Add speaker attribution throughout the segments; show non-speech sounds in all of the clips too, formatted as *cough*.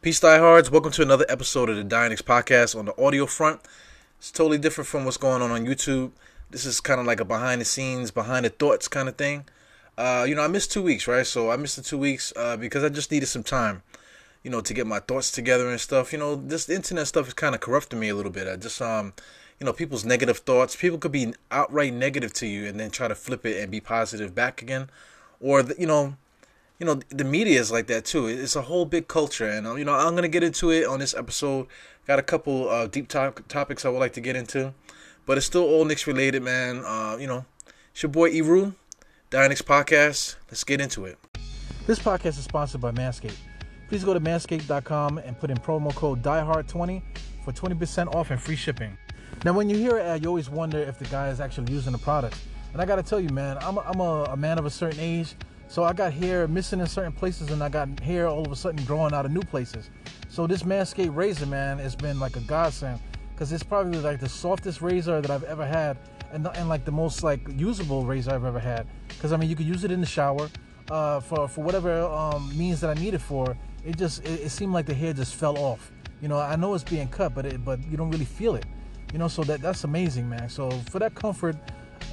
Speaker 1: Peace, diehards. Welcome to another episode of the Dynix podcast on the audio front. It's totally different from what's going on on YouTube. This is kind of like a behind the scenes, behind the thoughts kind of thing. Uh, you know, I missed two weeks, right? So I missed the two weeks uh, because I just needed some time, you know, to get my thoughts together and stuff. You know, this internet stuff is kind of corrupting me a little bit. I just, um, you know, people's negative thoughts. People could be outright negative to you and then try to flip it and be positive back again, or you know you know the media is like that too. It's a whole big culture, and you know I'm gonna get into it on this episode. Got a couple uh, deep top- topics I would like to get into, but it's still all Knicks related, man. Uh, you know, it's your boy Eru, Dynix Podcast. Let's get into it. This podcast is sponsored by Manscaped. Please go to manscaped.com and put in promo code DieHard20 for 20% off and free shipping. Now, when you hear ad, you always wonder if the guy is actually using the product. And I gotta tell you, man, I'm a, I'm a, a man of a certain age. So I got hair missing in certain places, and I got hair all of a sudden growing out of new places. So this Manscaped razor, man, has been like a godsend because it's probably like the softest razor that I've ever had, and and like the most like usable razor I've ever had. Because I mean, you could use it in the shower uh, for for whatever um, means that I need it for. It just it, it seemed like the hair just fell off. You know, I know it's being cut, but it, but you don't really feel it. You know, so that that's amazing, man. So for that comfort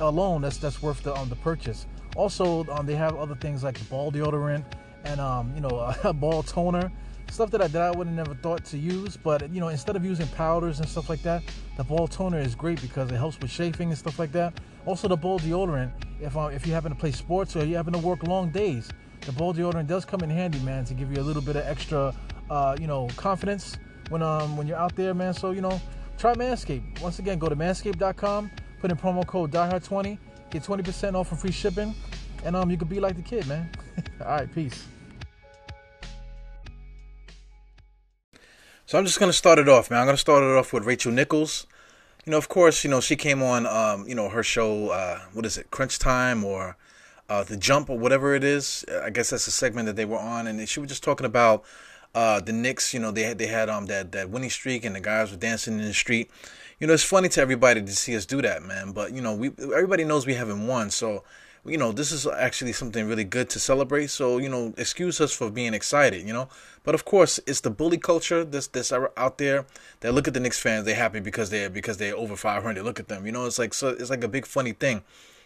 Speaker 1: alone, that's that's worth the um, the purchase. Also, um, they have other things like ball deodorant and um, you know *laughs* a ball toner, stuff that I that I would have never thought to use. But you know, instead of using powders and stuff like that, the ball toner is great because it helps with chafing and stuff like that. Also, the ball deodorant, if uh, if you happen to play sports or you happen to work long days, the ball deodorant does come in handy, man, to give you a little bit of extra, uh, you know, confidence when um when you're out there, man. So you know, try Manscaped. Once again, go to manscaped.com, put in promo code DieHard20 Get 20% off and free shipping. And um, you could be like the kid, man. *laughs* All right, peace. So I'm just gonna start it off, man. I'm gonna start it off with Rachel Nichols. You know, of course, you know she came on, um, you know, her show. Uh, what is it, Crunch Time or uh, The Jump or whatever it is. I guess that's a segment that they were on, and she was just talking about uh, the Knicks. You know, they had they had um that that winning streak, and the guys were dancing in the street you know, it's funny to everybody to see us do that, man. But you know, we everybody knows we haven't won, so you know, this is actually something really good to celebrate. So you know, excuse us for being excited, you know. But of course, it's the bully culture that's that's out there that look at the Knicks fans. They're happy because they're because they're over 500. Look at them, you know. It's like so it's like a big funny thing,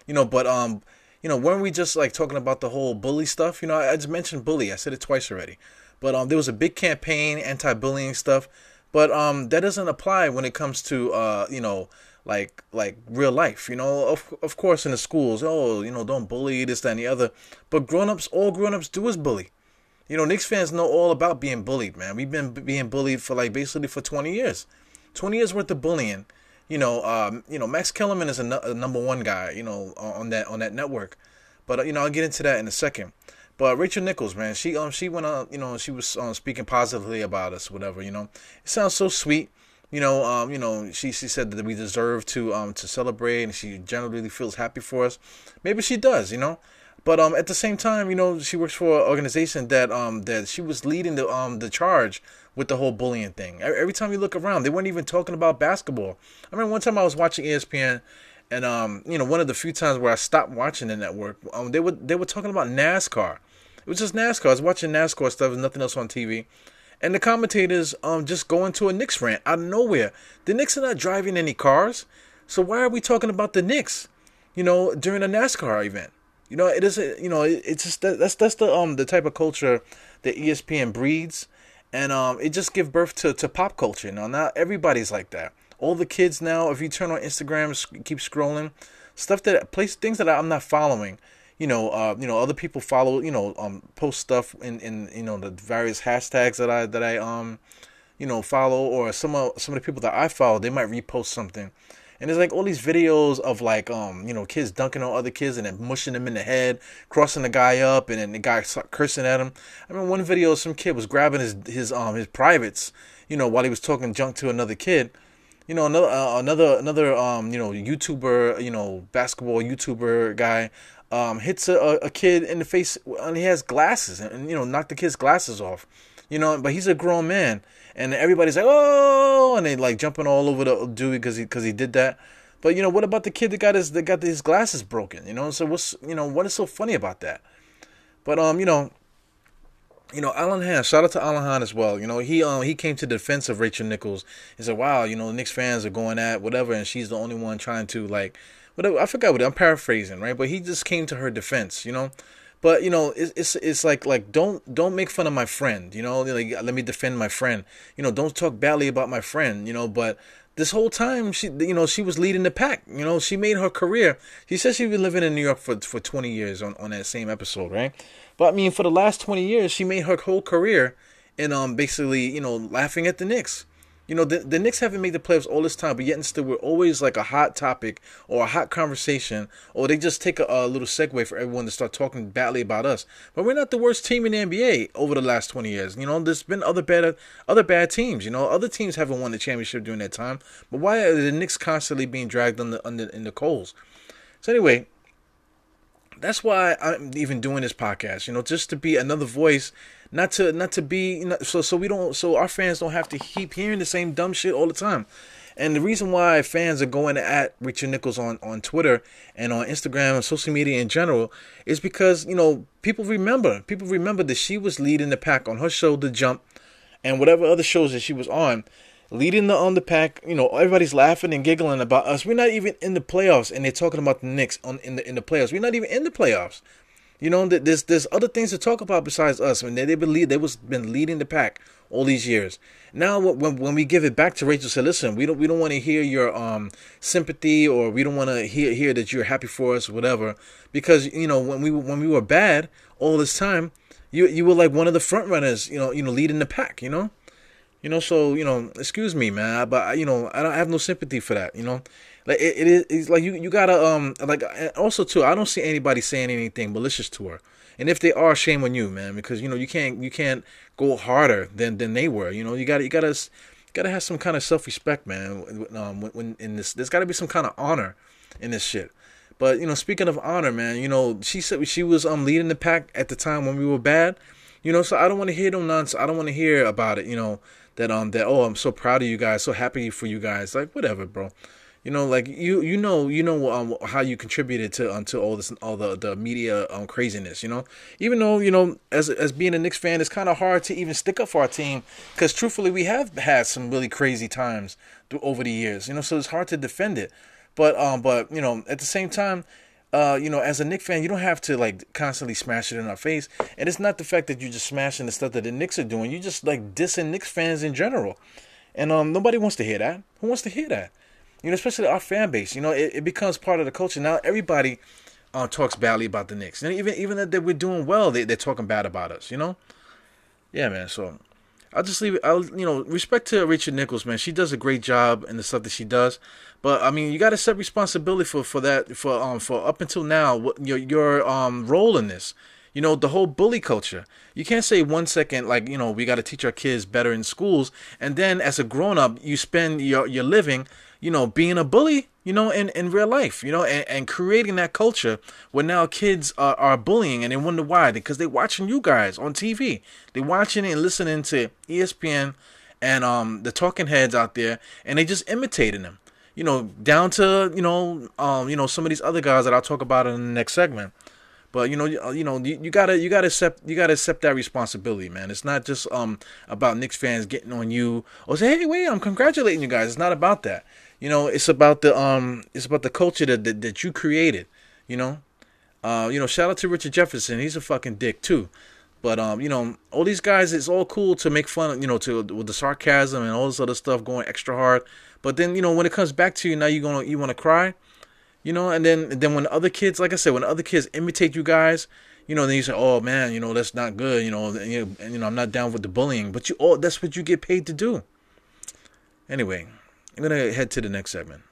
Speaker 1: you know. But um, you know, weren't we just like talking about the whole bully stuff? You know, I just mentioned bully. I said it twice already. But um, there was a big campaign, anti-bullying stuff but um, that doesn't apply when it comes to uh, you know, like like real life. You know, of of course in the schools, oh, you know, don't bully this, that, and the other. But grown-ups, all grown-ups do is bully. You know, Knicks fans know all about being bullied, man. We've been being bullied for like basically for 20 years, 20 years worth of bullying. You know, um, you know, Max Kellerman is a, a number one guy. You know, on that on that network. But uh, you know, I'll get into that in a second. But Rachel Nichols, man, she um she went on, you know, she was um, speaking positively about us, whatever, you know. It sounds so sweet, you know. Um, you know, she she said that we deserve to um to celebrate, and she generally feels happy for us. Maybe she does, you know. But um at the same time, you know, she works for an organization that um that she was leading the um the charge with the whole bullying thing. Every time you look around, they weren't even talking about basketball. I remember one time I was watching ESPN and um, you know, one of the few times where I stopped watching the network, um, they were they were talking about NASCAR, was just NASCAR. I was watching NASCAR stuff. There's nothing else on TV. And the commentators um just go into a Knicks rant out of nowhere. The Knicks are not driving any cars. So why are we talking about the Knicks? You know, during a NASCAR event. You know, it is you know, it, it's just that, that's that's the um the type of culture that ESPN breeds and um it just give birth to to pop culture. You know, not everybody's like that. All the kids now, if you turn on Instagram, keep scrolling, stuff that place things that I'm not following you know, uh, you know, other people follow, you know, um, post stuff in, in, you know, the various hashtags that I, that I, um, you know, follow, or some of, some of the people that I follow, they might repost something. And there's like all these videos of like, um, you know, kids dunking on other kids and then mushing them in the head, crossing the guy up, and then the guy cursing at him. I mean, one video, some kid was grabbing his, his, um, his privates, you know, while he was talking junk to another kid you know another uh, another another um you know YouTuber you know basketball YouTuber guy um, hits a, a kid in the face and he has glasses and, you know knock the kid's glasses off you know but he's a grown man and everybody's like oh and they like jumping all over the dude because he because he did that but you know what about the kid that got his that got his glasses broken you know so what's you know what is so funny about that but um you know you know, Alan Hahn, shout out to Alan Hahn as well. You know, he um he came to the defense of Rachel Nichols. He said, "Wow, you know, Knicks fans are going at whatever, and she's the only one trying to like, whatever." I forgot what I'm paraphrasing, right? But he just came to her defense, you know. But you know, it's it's, it's like like don't don't make fun of my friend, you know. Like let me defend my friend, you know. Don't talk badly about my friend, you know. But this whole time she you know she was leading the pack you know she made her career she said she'd been living in new york for for 20 years on on that same episode right but I mean, for the last 20 years, she made her whole career in um basically, you know, laughing at the Knicks. You know, the, the Knicks haven't made the playoffs all this time, but yet and still we're always like a hot topic or a hot conversation, or they just take a, a, little segue for everyone to start talking badly about us. But we're not the worst team in the NBA over the last 20 years. You know, there's been other bad other bad teams. You know, other teams haven't won the championship during that time. But why are the Knicks constantly being dragged under under in the coals? So anyway, that's why I'm even doing this podcast. You know, just to be another voice, not to not to be so so we don't so our fans don't have to keep hearing the same dumb shit all the time. And the reason why fans are going at Rachel Nichols on, on Twitter and on Instagram and social media in general is because, you know, people remember. People remember that she was leading the pack on her show, The Jump, and whatever other shows that she was on leading the on the pack. You know, everybody's laughing and giggling about us. We're not even in the playoffs, and they're talking about the Knicks on in the in the playoffs. We're not even in the playoffs. You know, there's there's other things to talk about besides us. I mean, they they believe they was been leading the pack all these years. Now, when when we give it back to Rachel, say, listen, we don't we don't want to hear your um sympathy, or we don't want to hear hear that you're happy for us, whatever. Because you know, when we when we were bad all this time, you you were like one of the front runners. You know, you know, leading the pack. You know. You know, so you know, excuse me, man, but you know, I don't I have no sympathy for that. You know, like it, it is it's like you you gotta um like also too. I don't see anybody saying anything malicious to her, and if they are, shame on you, man, because you know you can't you can't go harder than than they were. You know, you gotta you gotta gotta have some kind of self respect, man. Um, when, when in this, there's got to be some kind of honor in this shit. But you know, speaking of honor, man, you know, she said she was um leading the pack at the time when we were bad. You know, so I don't want to hear no nonsense. I don't want to hear about it. You know, that um that oh I'm so proud of you guys, so happy for you guys. Like whatever, bro. You know, like you you know you know um, how you contributed to um, to all this all the the media um craziness. You know, even though you know as as being a Knicks fan, it's kind of hard to even stick up for our team because truthfully we have had some really crazy times over the years. You know, so it's hard to defend it. But um but you know at the same time uh, you know, as a Knicks fan, you don't have to like constantly smash it in our face. And it's not the fact that you're just smashing the stuff that the Knicks are doing. You just like dissing Knicks fans in general. And um, nobody wants to hear that. Who wants to hear that? You know, especially our fan base. You know, it, it becomes part of the culture now. Everybody uh, talks badly about the Knicks, and even even that we're doing well, they they're talking bad about us. You know, yeah, man. So I'll just leave it. I'll you know respect to Rachel Nichols, man. She does a great job in the stuff that she does. But I mean, you got to set responsibility for for that for um for up until now what your your um role in this. You know the whole bully culture. You can't say one second like you know we got to teach our kids better in schools, and then as a grown up you spend your your living you know being a bully you know, in, in real life, you know, and, and creating that culture where now kids are, are bullying and they wonder why. Because they're watching you guys on TV. They're watching and listening to ESPN and um the talking heads out there and they just imitating them. You know, down to, you know, um, you know, some of these other guys that I'll talk about in the next segment. But you know, you, you know, you, you, gotta you gotta accept you gotta accept that responsibility, man. It's not just um about Knicks fans getting on you or say, hey, wait, I'm congratulating you guys. It's not about that. You know, it's about the um, it's about the culture that that, that you created. You know, uh, you know, shout out to Richard Jefferson. He's a fucking dick too. But um, you know, all these guys, it's all cool to make fun, you know, to with the sarcasm and all this other stuff going extra hard. But then, you know, when it comes back to you, now you're gonna you want to cry, you know. And then, then when other kids, like I said, when other kids imitate you guys, you know, then you say, oh man, you know, that's not good, you know, and, you, and, you know, I'm not down with the bullying. But you, all that's what you get paid to do. Anyway, I'm gonna head to the next segment.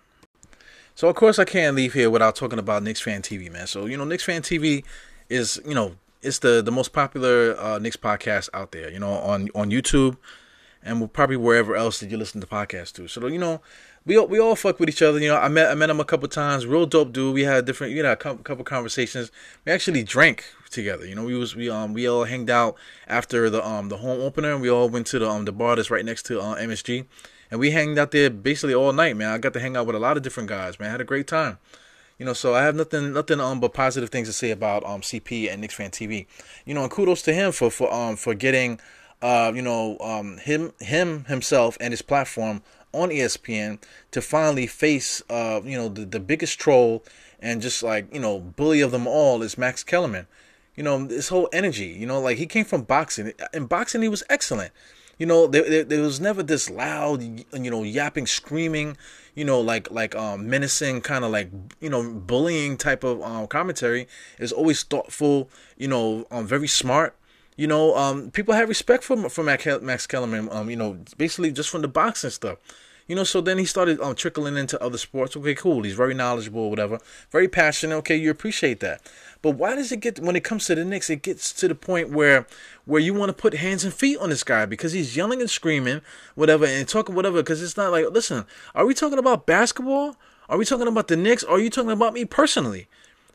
Speaker 1: So of course I can't leave here without talking about Knicks Fan TV, man. So you know, Knicks Fan TV is you know it's the the most popular uh, Knicks podcast out there. You know, on on YouTube and probably wherever else that you listen to podcasts to. So you know, we all, we all fuck with each other. You know, I met I met him a couple times. Real dope dude. We had different you know a couple, conversations. We actually drank together. You know, we was we um we all hanged out after the um the home opener. and We all went to the um the bar that's right next to uh, MSG and we hanged out there basically all night, man. I got to hang out with a lot of different guys, man. I had a great time. You know, so I have nothing nothing um but positive things to say about um CP and Knicks fan TV. You know, and kudos to him for for um for getting uh you know um him him himself and his platform on ESPN to finally face uh you know the the biggest troll and just like you know bully of them all is Max Kellerman. You know, this whole energy. You know, like he came from boxing. In boxing, he was excellent. You know, there, there, there was never this loud, you know, yapping, screaming, you know, like like um menacing kind of like you know bullying type of um, commentary. Is always thoughtful, you know, um very smart. You know, um people have respect for for Max Kellerman. Um, you know, basically just from the boxing stuff. You know, so then he started um, trickling into other sports. Okay, cool. He's very knowledgeable, whatever. Very passionate. Okay, you appreciate that. But why does it get when it comes to the Knicks? It gets to the point where where you want to put hands and feet on this guy because he's yelling and screaming, whatever, and talking whatever. Because it's not like, listen, are we talking about basketball? Are we talking about the Knicks? Are you talking about me personally?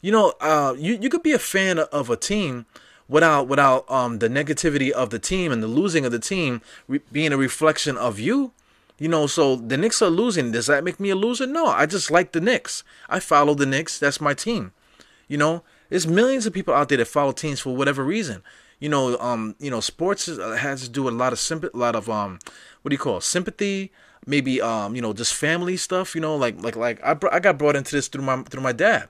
Speaker 1: You know, uh, you you could be a fan of a team without without um the negativity of the team and the losing of the team re- being a reflection of you. You know, so the Knicks are losing. Does that make me a loser? No, I just like the Knicks. I follow the Knicks. That's my team. You know, there's millions of people out there that follow teams for whatever reason. You know, um, you know, sports uh, has to do with a lot of sympathy, a lot of um, what do you call it? sympathy? Maybe um, you know, just family stuff. You know, like like like I br- I got brought into this through my through my dad.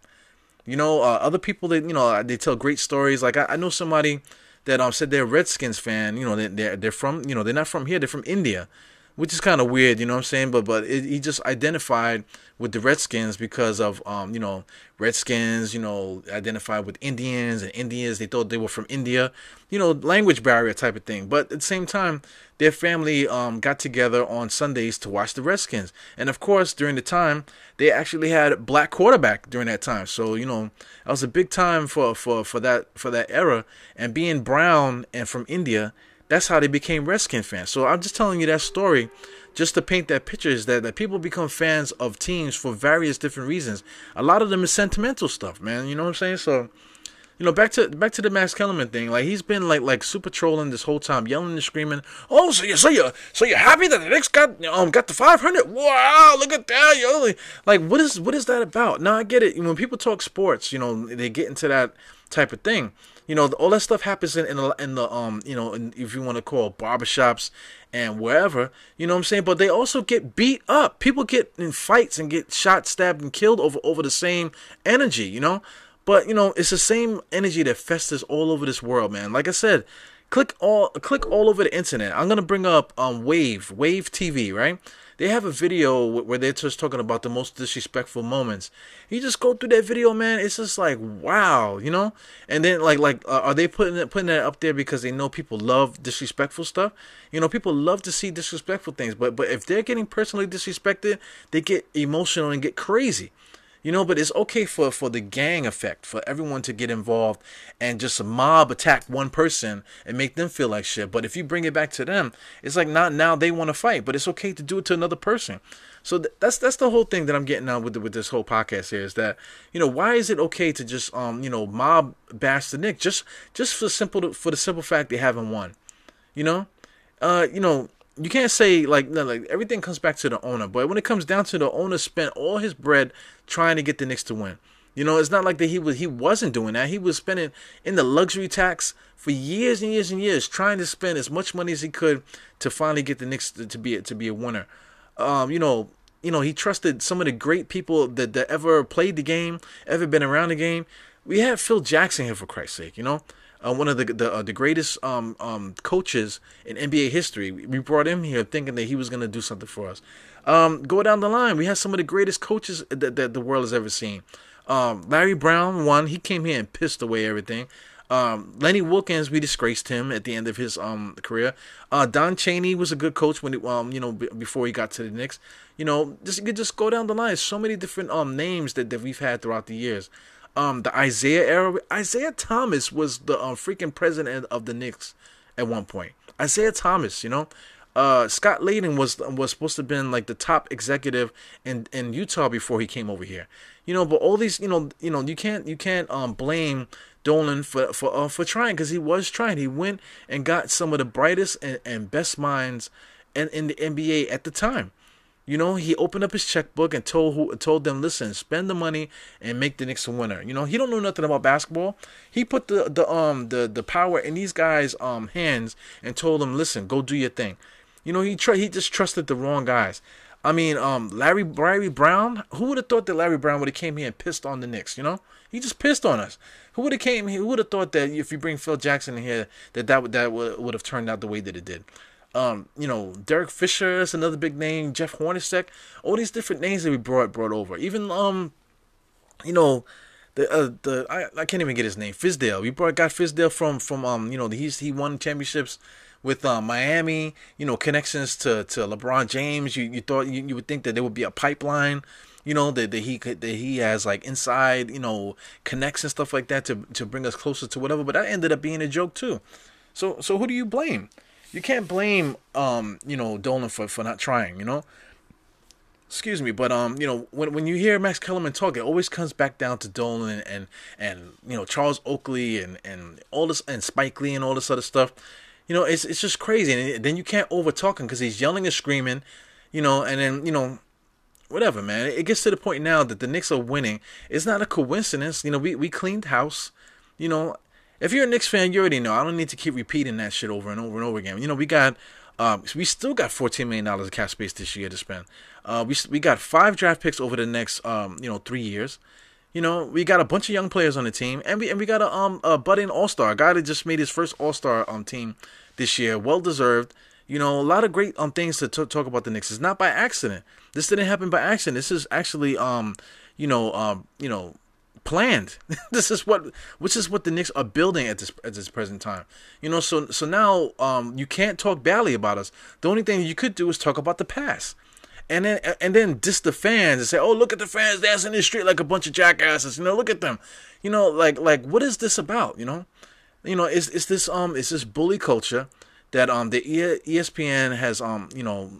Speaker 1: You know, uh, other people that you know they tell great stories. Like I, I know somebody that um said they're Redskins fan. You know, they, they're they're from you know they're not from here. They're from India which is kind of weird, you know what I'm saying? But but it, he just identified with the Redskins because of um you know Redskins, you know identified with Indians and Indians. They thought they were from India, you know language barrier type of thing. But at the same time, their family um got together on Sundays to watch the Redskins, and of course during the time they actually had black quarterback during that time. So you know that was a big time for for for that for that era. And being brown and from India that's how they became Redskin fans. So I'm just telling you that story just to paint that picture is that, that people become fans of teams for various different reasons. A lot of them is sentimental stuff, man. You know what I'm saying? So, you know, back to back to the Max Kellerman thing. Like he's been like like super trolling this whole time, yelling and screaming. Oh, so you so you so you're happy that the Knicks got um got the 500? Wow, look at that, yo! Like what is what is that about? Now I get it. When people talk sports, you know, they get into that type of thing you know, all that stuff happens in, in the in the um you know in, if you want to call barbershops and wherever you know what I'm saying. But they also get beat up. People get in fights and get shot, stabbed, and killed over over the same energy. You know, but you know it's the same energy that festers all over this world, man. Like I said, click all click all over the internet. I'm gonna bring up um Wave Wave TV, right? They have a video where they're just talking about the most disrespectful moments. You just go through that video, man. It's just like wow, you know. And then like like uh, are they putting it putting that up there because they know people love disrespectful stuff? You know, people love to see disrespectful things, but but if they're getting personally disrespected, they get emotional and get crazy. You know, but it's okay for for the gang effect, for everyone to get involved and just a mob attack one person and make them feel like shit. But if you bring it back to them, it's like not now they want to fight, but it's okay to do it to another person. So th- that's that's the whole thing that I'm getting on with the, with this whole podcast here is that you know why is it okay to just um you know mob bash the Knick just just for simple for the simple fact they haven't won, you know, uh you know you can't say like no, like everything comes back to the owner, but when it comes down to the owner spent all his bread trying to get the Knicks to win. You know, it's not like that he was he wasn't doing that. He was spending in the luxury tax for years and years and years, trying to spend as much money as he could to finally get the Knicks to, to be to be a winner. Um, you know, you know, he trusted some of the great people that, that ever played the game, ever been around the game. We had Phil Jackson here for Christ's sake, you know uh, one of the the, uh, the greatest um, um, coaches in NBA history. We brought him here thinking that he was going to do something for us. Um, go down the line, we have some of the greatest coaches that, that the world has ever seen. Um, Larry Brown one, He came here and pissed away everything. Um, Lenny Wilkens, we disgraced him at the end of his um, career. Uh, Don Chaney was a good coach when it, you know b- before he got to the Knicks. You know, just you could just go down the line. So many different names that, that we've had throughout the years um the Isiah era. Isiah Thomas was the um, freaking president of the Knicks at one point. Isiah Thomas, you know. Uh, Scott Layden was was supposed to have been like the top executive in, in Utah before he came over here. You know, but all these, you know, you know, you can't you can't um blame Dolan for for uh, for trying because he was trying. He went and got some of the brightest and, and best minds in, in the NBA at the time. You know, he opened up his checkbook and told who told them, listen, spend the money and make the Knicks a winner. You know, he don't know nothing about basketball. He put the the um the the power in these guys' um hands and told them, listen, go do your thing. You know, he tr- he just trusted the wrong guys. I mean, um, Larry Larry Brown. Who would have thought that Larry Brown would have came here and pissed on the Knicks? You know, he just pissed on us. Who would have came? Who would have thought that if you bring Phil Jackson in here, that that would that would would have turned out the way that it did? Um, you know, Derek Fisher is another big name. Jeff Hornacek, all these different names that we brought brought over. Even um, you know, the uh, the I, I can't even get his name. Fizdale. We brought got Fizdale from from um you know he's he won championships with um, Miami, you know, connections to, to LeBron James. You you thought you, you would think that there would be a pipeline, you know, that, that he could that he has like inside, you know, connects and stuff like that to to bring us closer to whatever. But that ended up being a joke too. So so who do you blame? You can't blame um, you know, Dolan for, for not trying, you know? excuse me, but um, you know, when when you hear Max Kellerman talk, it always comes back down to Dolan and and, you know Charles Oakley and and all this and Spike Lee and all this other stuff you know, it's it's just crazy. And then you can't overtalk him because he's yelling and screaming, you know, and then you know, whatever, man. It gets to the point now that the Knicks are winning. It's not a coincidence. You know, we we cleaned house. You know, if you're a Knicks fan, you already know. I don't need to keep repeating that shit over and over and over again. You know, we got. Um, we still got fourteen million dollars of cap space this year to spend. Uh, we we got five draft picks over the next um, you know three years. You know, we got a bunch of young players on the team, and we and we got a um a budding all star, a guy that just made his first all star um team this year, well deserved. You know, a lot of great um things to t- talk about the Knicks. It's not by accident. This didn't happen by accident. This is actually um you know um you know planned. *laughs* this is what which is what the Knicks are building at this at this present time. You know, so so now um you can't talk badly about us. The only thing you could do is talk about the past and then and then diss the fans and say, "Oh, look at the fans dancing in the street like a bunch of jackasses." You know, look at them. You know, like like what is this about? You know, you know, is is this um is this bully culture that um the ESPN has um you know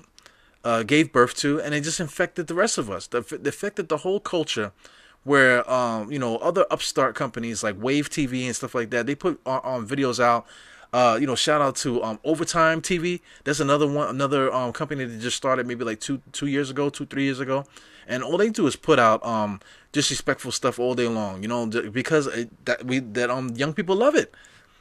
Speaker 1: uh, gave birth to, and it just infected the rest of us. The, affected the whole culture. Where um you know other upstart companies like Wave TV and stuff like that, they put on, on videos out uh, you know, shout out to um, Overtime TV. That's another one, another um, company that just started maybe like two two years ago, two three years ago, and all they do is put out um, disrespectful stuff all day long. You know, because it, that we that um young people love it.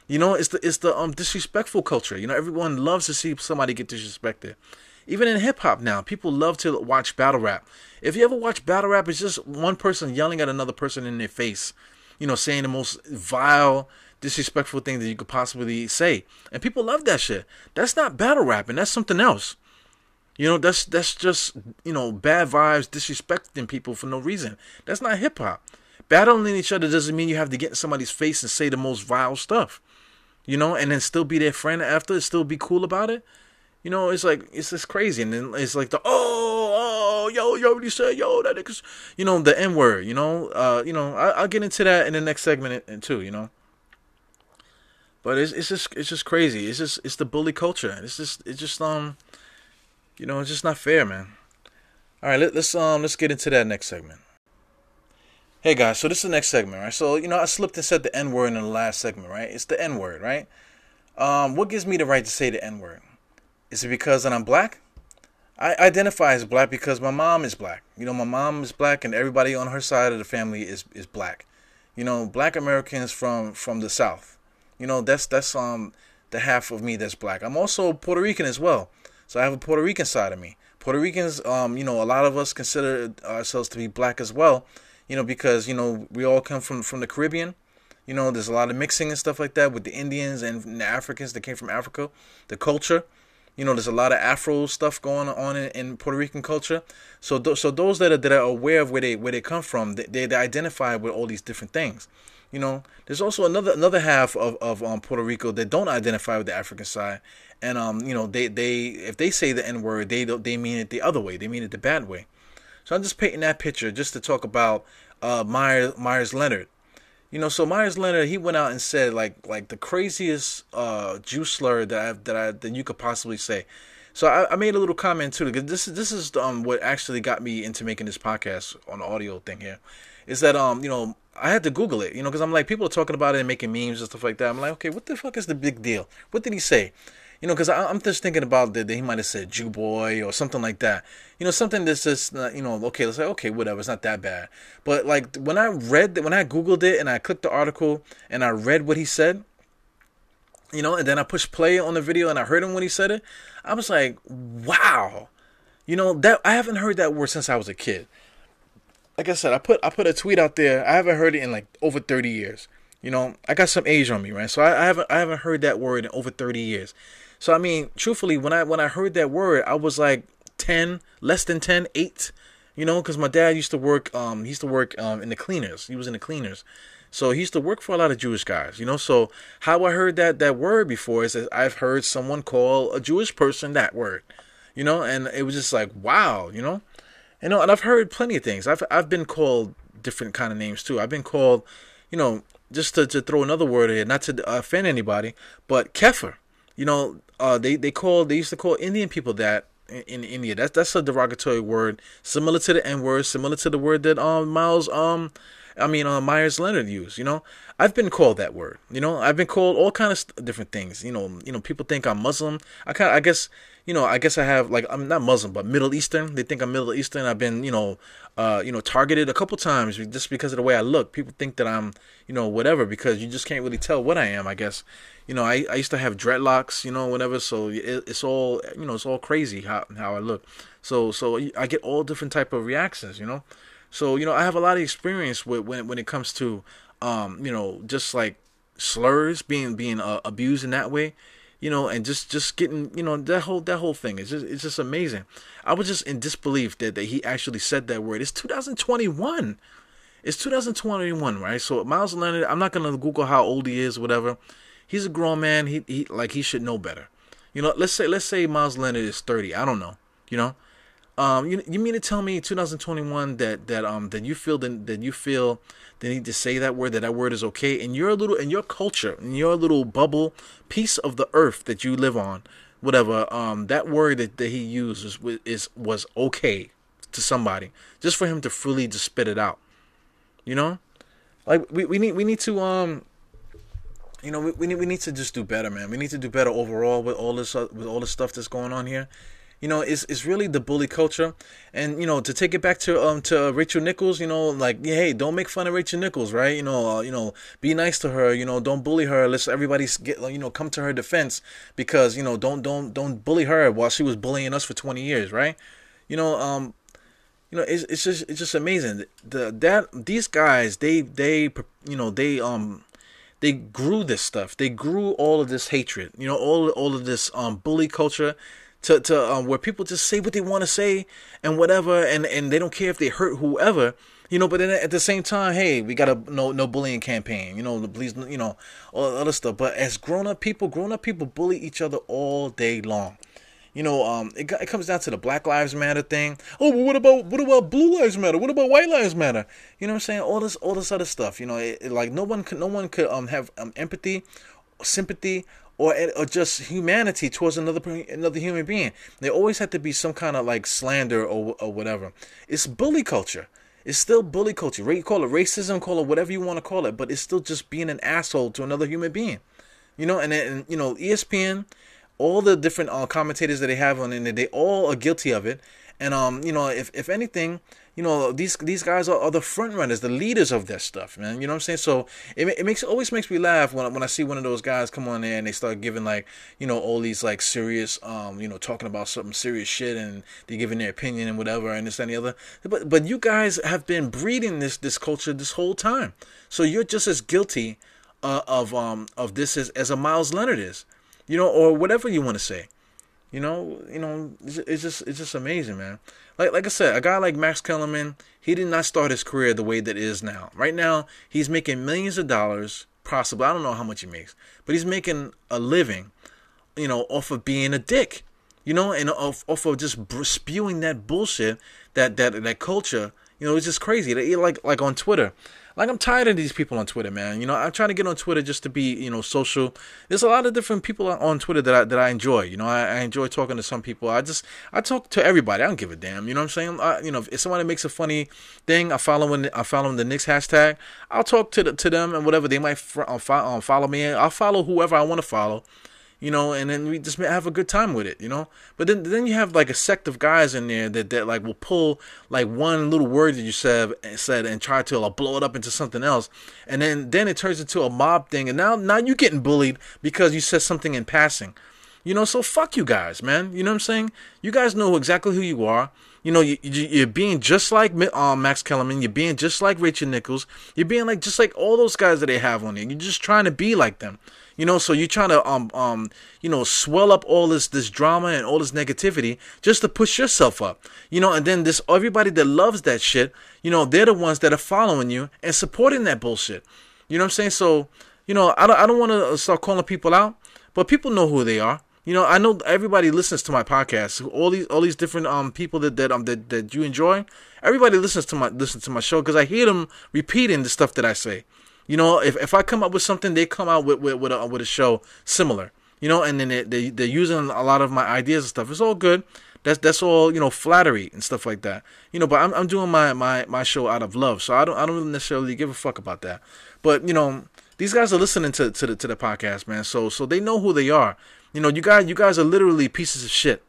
Speaker 1: You know, it's the it's the um disrespectful culture. You know, everyone loves to see somebody get disrespected. Even in hip hop now, people love to watch battle rap. If you ever watch battle rap, it's just one person yelling at another person in their face. You know, saying the most vile disrespectful thing that you could possibly say. And people love that shit. That's not battle rapping. That's something else. You know, that's that's just you know bad vibes, disrespecting people for no reason. That's not hip hop. Battling each other doesn't mean you have to get in somebody's face and say the most vile stuff. You know, and then still be their friend after, still be cool about it. You know, it's like it's just crazy, and then it's like the oh oh yo yo you said yo that niggas, you know the n word. You know, uh, you know I, will get into that in the next segment and too. You know. But it's it's just it's just crazy. It's just it's the bully culture. It's just it's just um, you know, it's just not fair, man. All right, let, let's um let's get into that next segment. Hey guys, so this is the next segment, right? So you know, I slipped and said the N word in the last segment, right? It's the N word, right? Um, what gives me the right to say the N word? Is it because that I'm black? I identify as black because my mom is black. You know, my mom is black, and everybody on her side of the family is is black. You know, black Americans from from the South. You know, that's that's um the half of me that's black. I'm also Puerto Rican as well, so I have a Puerto Rican side of me. Puerto Ricans, um, you know, a lot of us consider ourselves to be black as well. You know, because you know we all come from from the Caribbean. You know, there's a lot of mixing and stuff like that with the Indians and the Africans that came from Africa. The culture, you know, there's a lot of Afro stuff going on in, in Puerto Rican culture. So, th- so those that are that are aware of where they where they come from, they, they, identify with all these different things. You know, there's also another another half of of um, Puerto Rico that don't identify with the African side, and um, you know, they they if they say the N word, they they mean it the other way. They mean it the bad way. So I'm just painting that picture just to talk about uh, Myers Meyers Leonard. You know, so Myers Leonard he went out and said like like the craziest uh, slur that I that I that you could possibly say. So I, I made a little comment too. Because this this is um what actually got me into making this podcast on audio thing here, is that um you know I had to Google it, you know, because I'm like, people are talking about it and making memes and stuff like that. I'm like, okay, what the fuck is the big deal? What did he say? You know, because I'm just thinking about that he might have said Jew boy or something like that. You know, something that's just uh, you know okay. Let's say okay, whatever. It's not that bad. But like when I read that, when I googled it and I clicked the article and I read what he said, you know, and then I pushed play on the video and I heard him when he said it. I was like, wow. You know that I haven't heard that word since I was a kid. Like I said, I put I put a tweet out there. I haven't heard it in like over thirty years. You know, I got some age on me, right? So I, I haven't I haven't heard that word in over thirty years. So I mean, truthfully, when I when I heard that word, I was like ten, less than 10, 8, you know, because my dad used to work. Um, he used to work um in the cleaners. He was in the cleaners, so he used to work for a lot of Jewish guys, you know. So how I heard that that word before is that I've heard someone call a Jewish person that word, you know, and it was just like wow, you know, you know, and I've heard plenty of things. I've I've been called different kind of names too. I've been called, you know, just to, to throw another word in, not to offend anybody, but kafir. You know, uh, they they call they used to call Indian people that in, in India. That's that's a derogatory word, similar to the N word, similar to the word that um Miles um I mean uh, Myers Leonard used. You know, I've been called that word. You know, I've been called all kind of st- different things. You know, you know people think I'm Muslim. I kind I guess you know, I guess I have like I'm not Muslim, but Middle Eastern. They think I'm Middle Eastern. I've been, you know, uh, you know, targeted a couple times just because of the way I look. People think that I'm, you know, whatever because you just can't really tell what I am. I guess, you know, I, I used to have dreadlocks, you know, whatever. So it, it's all, you know, it's all crazy how how I look. So so I get all different type of reactions, you know. So you know, I have a lot of experience with when when it comes to, um, you know, just like slurs being being uh, abused in that way you know, and just just getting, you know, that whole that whole thing is just it's just amazing. I was just in disbelief that, that he actually said that word. It's 2021. It's 2021, right? So Miles Leonard, I'm not gonna Google how old he is, whatever. He's a grown man. He he like he should know better. You know, let's say let's say Miles Leonard is 30. I don't know. You know, um, you you mean to tell me 2021 that that um that you feel that that you feel the need to say that word that that word is okay? In your little in your culture in your little bubble piece of the earth that you live on, whatever um that word that, that he used was is was okay to somebody just for him to freely just spit it out, you know, like we, we need we need to um you know, we, we need we need to just do better, man. We need to do better overall with all this uh, with all the stuff that's going on here you know, it's, it's really the bully culture. And, you know, to take it back to um to Rachel Nichols, you know, like, hey, don't make fun of Rachel Nichols, right? You know, uh, you know, be nice to her, you know, don't bully her. Let's everybody get, you know, come to her defense because, you know, don't, don't, don't bully her while she was bullying us for 20 years, right? You know, um, you know, it's, it's just, it's just amazing. The, that, these guys, they, they, you know, they, um, they grew this stuff. They grew all of this hatred. You know, all all of this um bully culture to to um, where people just say what they want to say and whatever, and and they don't care if they hurt whoever, you know. But then at the same time, hey, we got a no no bullying campaign, you know, the police, you know, all that other stuff. But as grown up people, grown up people bully each other all day long. You know, um, it, it comes down to the Black Lives Matter thing. Oh, but what about what about Blue Lives Matter? What about White Lives Matter? You know what I'm saying? All this, all this other stuff. You know, it, it, like no one could, no one could um have um empathy, sympathy, or or just humanity towards another another human being. There always had to be some kind of like slander or or whatever. It's bully culture. It's still bully culture. You call it racism, call it whatever you want to call it, but it's still just being an asshole to another human being. You know, and and you know ESPN, all the different uh, commentators that they have on it, they all are guilty of it. And um, you know, if if anything, you know these these guys are, are the front runners, the leaders of that stuff, man. You know what I'm saying? So it, it makes always makes me laugh when when I see one of those guys come on there and they start giving like you know all these like serious um you know talking about something serious shit and they're giving their opinion and whatever and this and the other. But but you guys have been breeding this this culture this whole time, so you're just as guilty uh, of um of this as as a Miles Leonard is, you know, or whatever you want to say. You know, you know, it's just it's just amazing, man. Like like I said, a guy like Max Kellerman, he did not start his career the way that it is now. Right now, he's making millions of dollars, possibly. I don't know how much he makes, but he's making a living, you know, off of being a dick, you know, and off, off of just spewing that bullshit, that that that culture. You know, it's just crazy. Like like on Twitter, like I'm tired of these people on Twitter, man. You know, I'm trying to get on Twitter just to be, you know, social. There's a lot of different people on Twitter that I that I enjoy. You know, I, I enjoy talking to some people. I just I talk to everybody. I don't give a damn. You know what I'm saying? I, you know, if somebody makes a funny thing, I follow when I follow the Knicks hashtag. I'll talk to the, to them and whatever they might uh, follow me. I'll follow whoever I want to follow you know, and then we just have a good time with it, you know. But then then you have like a sect of guys in there that, that like will pull like one little word that you said said and try to like, blow it up into something else, and then then it turns into a mob thing, and now now you're getting bullied because you said something in passing, you know. So fuck you guys, man. You know what I'm saying? You guys know exactly who you are. You know, you, you're being just like um, Max Kellerman. You're being just like Rachel Nichols. You're being like just like all those guys that they have on there. You're just trying to be like them. You know, so you're trying to um um you know swell up all this this drama and all this negativity just to push yourself up. You know, and then this everybody that loves that shit, you know, they're the ones that are following you and supporting that bullshit. You know what I'm saying? So, you know, I don't I don't want to start calling people out, but people know who they are. You know, I know everybody listens to my podcast. All these all these different um people that that um that, that you enjoy, everybody listens to my listens to my show because I hear them repeating the stuff that I say. You know, if, if I come up with something, they come out with with, with, a, with a show similar. You know, and then they, they they're using a lot of my ideas and stuff. It's all good. That's that's all you know, flattery and stuff like that. You know, but I'm I'm doing my my my show out of love, so I don't I don't necessarily give a fuck about that. But you know, these guys are listening to to the to the podcast, man. So so they know who they are. You know, you guys you guys are literally pieces of shit.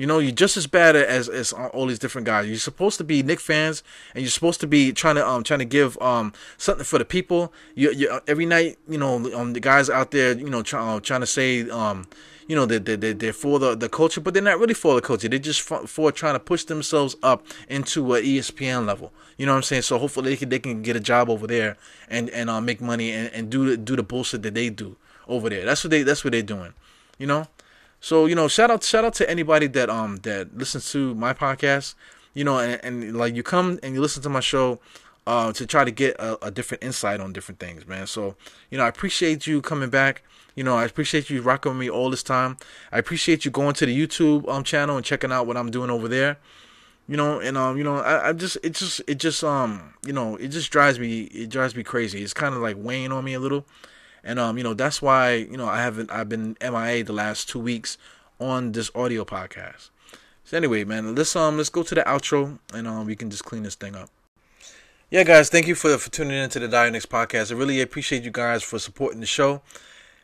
Speaker 1: You know, you're just as bad as as all these different guys. You're supposed to be Knick fans, and you're supposed to be trying to um trying to give um something for the people. You, you every night, you know, um the guys out there, you know, try, uh, trying to say um you know, they're, they're, they're for the, the culture, but they're not really for the culture. They're just for, for trying to push themselves up into a ESPN level. You know what I'm saying? So hopefully they can, they can get a job over there and, and uh, make money and, and do, do the bullshit that they do over there. That's what they, that's what they're doing, you know? So you know, shout out shout out to anybody that um that listens to my podcast. You know, and, and like you come and you listen to my show uh, to try to get a, a, different insight on different things, man. So you know, I appreciate you coming back. You know, I appreciate you rocking with me all this time. I appreciate you going to the YouTube um channel and checking out what I'm doing over there. You know, and um, you know, I, I just it just it just um, you know, it just drives me it drives me crazy. It's kind of like weighing on me a little and um, you know, that's why you know I haven't I've been MIA the last two weeks on this audio podcast. So anyway, man, let's um let's go to the outro and um we can just clean this thing up. Yeah, guys, thank you for for tuning into the Dionix podcast. I really appreciate you guys for supporting the show.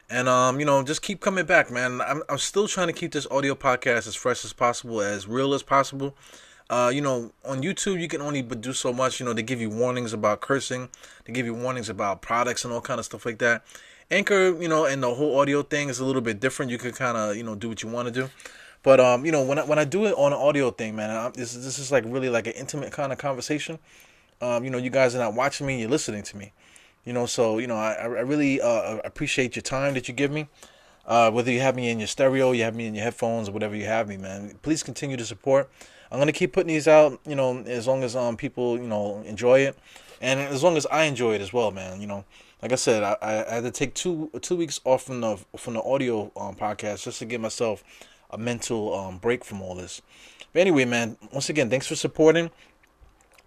Speaker 1: And um, you know, just keep coming back, man. I'm I'm still trying to keep this audio podcast as fresh as possible, as real as possible. Uh, you know, on YouTube you can only do so much. You know, they give you warnings about cursing, they give you warnings about products and all kind of stuff like that. Anchor, you know, and the whole audio thing is a little bit different. You can kind of, you know, do what you want to do. But um, you know, when I when I do it on an audio thing, man, I, this this is like really like an intimate kind of conversation. Um, you know, you guys are not watching me; you're listening to me. You know, so you know, I I really uh, appreciate your time that you give me. Uh, whether you have me in your stereo, you have me in your headphones, or whatever you have me, man. Please continue to support. I'm gonna keep putting these out, you know, as long as um people you know enjoy it, and as long as I enjoy it as well, man. You know, like I said, I, I had to take two two weeks off from the from the audio um, podcast just to give myself a mental um break from all this. But anyway, man, once again, thanks for supporting.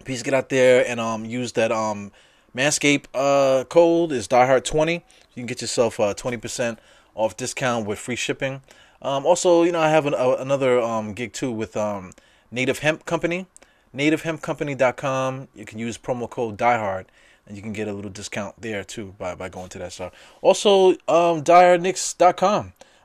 Speaker 1: Please get out there and um use that um Manscaped uh code is diehard20. You can get yourself a uh, 20% off discount with free shipping. Um, also, you know, I have an, uh, another um, gig too with um, Native Hemp Company, nativehempcompany.com. You can use promo code DieHard and you can get a little discount there too by, by going to that store. Also, um.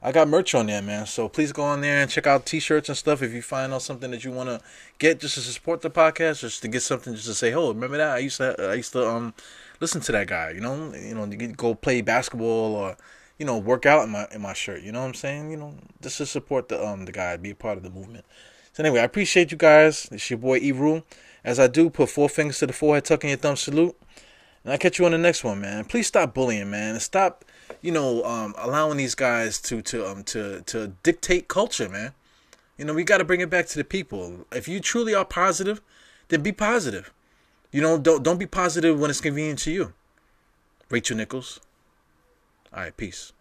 Speaker 1: I got merch on there, man. So please go on there and check out t-shirts and stuff. If you find out something that you want to get just to support the podcast, just to get something just to say, oh, remember that? I used to, I used to um listen to that guy. You know, you know, you go play basketball or you know work out in my in my shirt. You know what I'm saying? You know, just to support the um the guy, be a part of the movement. So anyway, I appreciate you guys. It's your boy E As I do, put four fingers to the forehead, tucking your thumb, salute. And I'll catch you on the next one, man. Please stop bullying, man. Stop, you know, um, allowing these guys to to um to to dictate culture, man. You know, we got to bring it back to the people. If you truly are positive, then be positive. You know, don't don't be positive when it's convenient to you. Rachel Nichols. All right, peace.